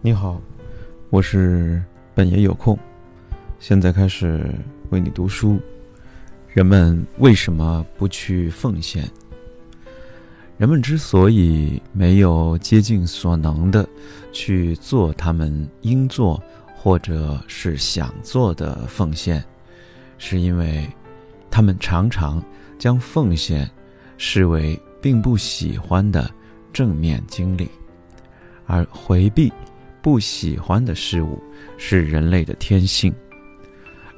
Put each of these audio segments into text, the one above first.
你好，我是本爷有空，现在开始为你读书。人们为什么不去奉献？人们之所以没有竭尽所能的去做他们应做或者是想做的奉献，是因为他们常常将奉献视为并不喜欢的正面经历，而回避。不喜欢的事物是人类的天性。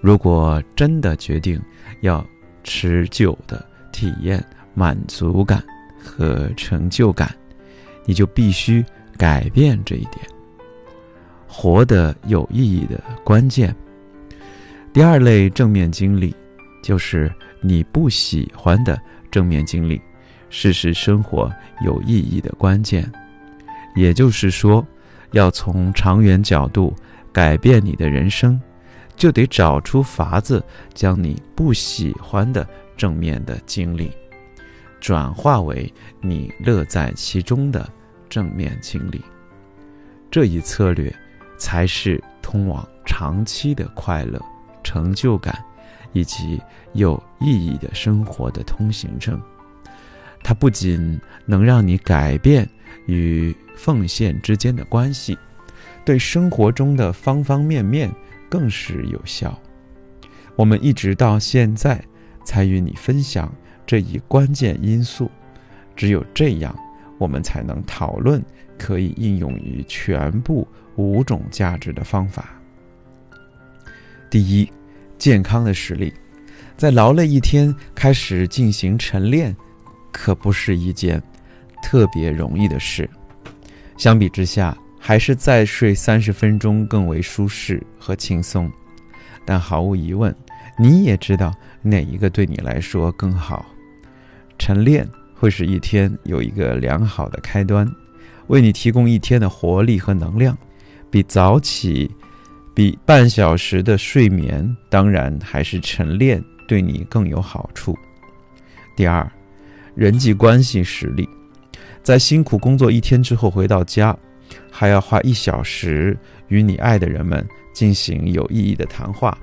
如果真的决定要持久的体验满足感和成就感，你就必须改变这一点。活得有意义的关键。第二类正面经历，就是你不喜欢的正面经历，是使生活有意义的关键。也就是说。要从长远角度改变你的人生，就得找出法子，将你不喜欢的正面的经历，转化为你乐在其中的正面经历。这一策略，才是通往长期的快乐、成就感以及有意义的生活的通行证。它不仅能让你改变与。奉献之间的关系，对生活中的方方面面更是有效。我们一直到现在才与你分享这一关键因素，只有这样，我们才能讨论可以应用于全部五种价值的方法。第一，健康的实力，在劳累一天开始进行晨练，可不是一件特别容易的事。相比之下，还是再睡三十分钟更为舒适和轻松。但毫无疑问，你也知道哪一个对你来说更好。晨练会使一天有一个良好的开端，为你提供一天的活力和能量，比早起、比半小时的睡眠，当然还是晨练对你更有好处。第二，人际关系实力。在辛苦工作一天之后回到家，还要花一小时与你爱的人们进行有意义的谈话，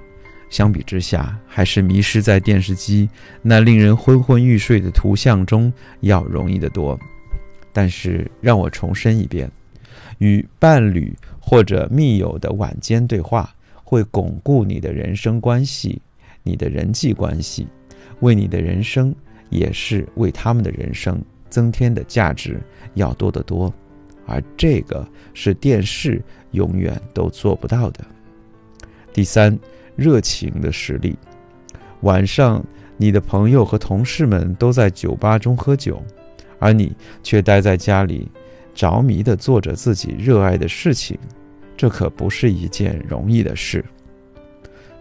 相比之下，还是迷失在电视机那令人昏昏欲睡的图像中要容易得多。但是，让我重申一遍，与伴侣或者密友的晚间对话，会巩固你的人生关系、你的人际关系，为你的人生，也是为他们的人生。增添的价值要多得多，而这个是电视永远都做不到的。第三，热情的实力。晚上，你的朋友和同事们都在酒吧中喝酒，而你却待在家里，着迷地做着自己热爱的事情，这可不是一件容易的事。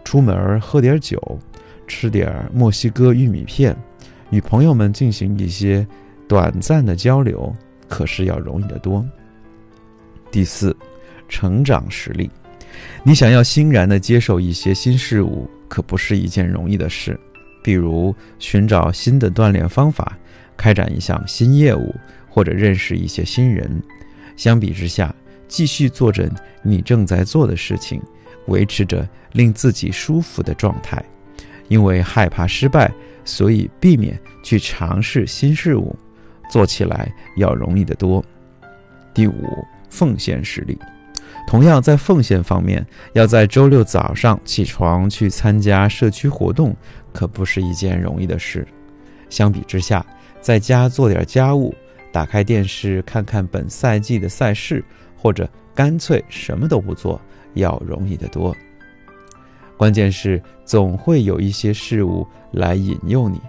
出门喝点酒，吃点墨西哥玉米片，与朋友们进行一些。短暂的交流可是要容易得多。第四，成长实力，你想要欣然的接受一些新事物，可不是一件容易的事。比如寻找新的锻炼方法，开展一项新业务，或者认识一些新人。相比之下，继续做着你正在做的事情，维持着令自己舒服的状态，因为害怕失败，所以避免去尝试新事物。做起来要容易得多。第五，奉献实力，同样在奉献方面，要在周六早上起床去参加社区活动，可不是一件容易的事。相比之下，在家做点家务，打开电视看看本赛季的赛事，或者干脆什么都不做，要容易得多。关键是总会有一些事物来引诱你。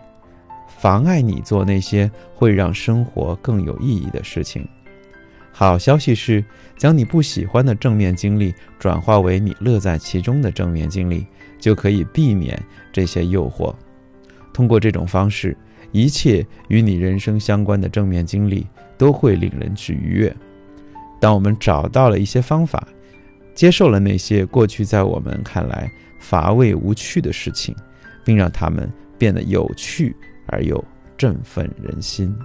妨碍你做那些会让生活更有意义的事情。好消息是，将你不喜欢的正面经历转化为你乐在其中的正面经历，就可以避免这些诱惑。通过这种方式，一切与你人生相关的正面经历都会令人去愉悦。当我们找到了一些方法，接受了那些过去在我们看来乏味无趣的事情，并让它们变得有趣。而又振奋人心。